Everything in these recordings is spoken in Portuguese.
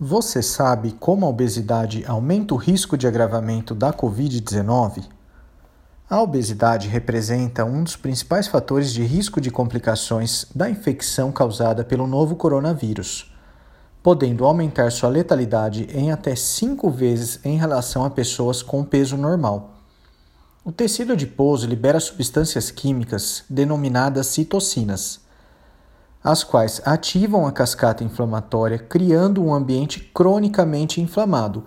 Você sabe como a obesidade aumenta o risco de agravamento da Covid-19? A obesidade representa um dos principais fatores de risco de complicações da infecção causada pelo novo coronavírus, podendo aumentar sua letalidade em até cinco vezes em relação a pessoas com peso normal. O tecido adiposo libera substâncias químicas denominadas citocinas as quais ativam a cascata inflamatória, criando um ambiente cronicamente inflamado,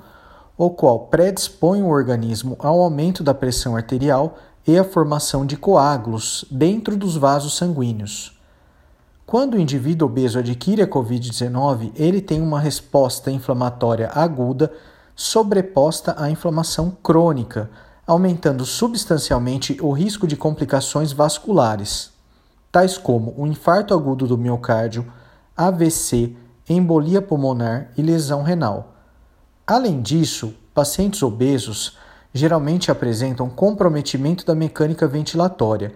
o qual predispõe o organismo ao aumento da pressão arterial e à formação de coágulos dentro dos vasos sanguíneos. Quando o indivíduo obeso adquire a Covid-19, ele tem uma resposta inflamatória aguda sobreposta à inflamação crônica, aumentando substancialmente o risco de complicações vasculares tais como o infarto agudo do miocárdio, AVC, embolia pulmonar e lesão renal. Além disso, pacientes obesos geralmente apresentam comprometimento da mecânica ventilatória,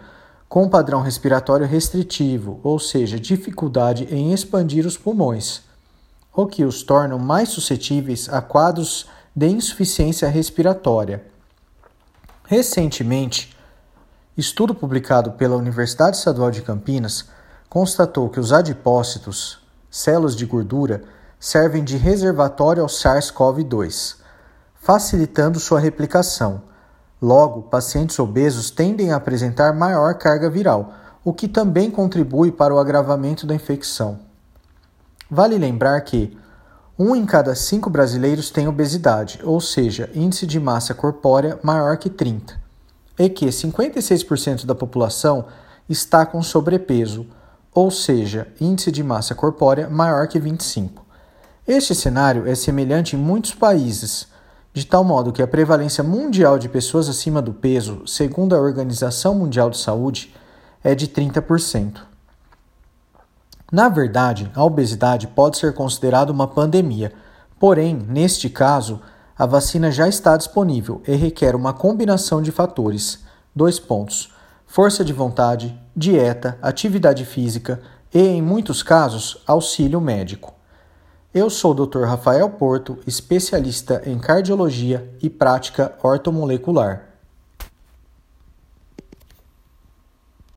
com padrão respiratório restritivo, ou seja, dificuldade em expandir os pulmões, o que os tornam mais suscetíveis a quadros de insuficiência respiratória. Recentemente, Estudo publicado pela Universidade Estadual de Campinas constatou que os adipócitos, células de gordura, servem de reservatório ao SARS-CoV-2, facilitando sua replicação. Logo, pacientes obesos tendem a apresentar maior carga viral, o que também contribui para o agravamento da infecção. Vale lembrar que um em cada cinco brasileiros tem obesidade, ou seja, índice de massa corpórea maior que 30 é que 56% da população está com sobrepeso, ou seja, índice de massa corpórea maior que 25. Este cenário é semelhante em muitos países, de tal modo que a prevalência mundial de pessoas acima do peso, segundo a Organização Mundial de Saúde, é de 30%. Na verdade, a obesidade pode ser considerada uma pandemia, porém, neste caso, a vacina já está disponível e requer uma combinação de fatores. Dois pontos: força de vontade, dieta, atividade física e, em muitos casos, auxílio médico. Eu sou o Dr. Rafael Porto, especialista em cardiologia e prática ortomolecular.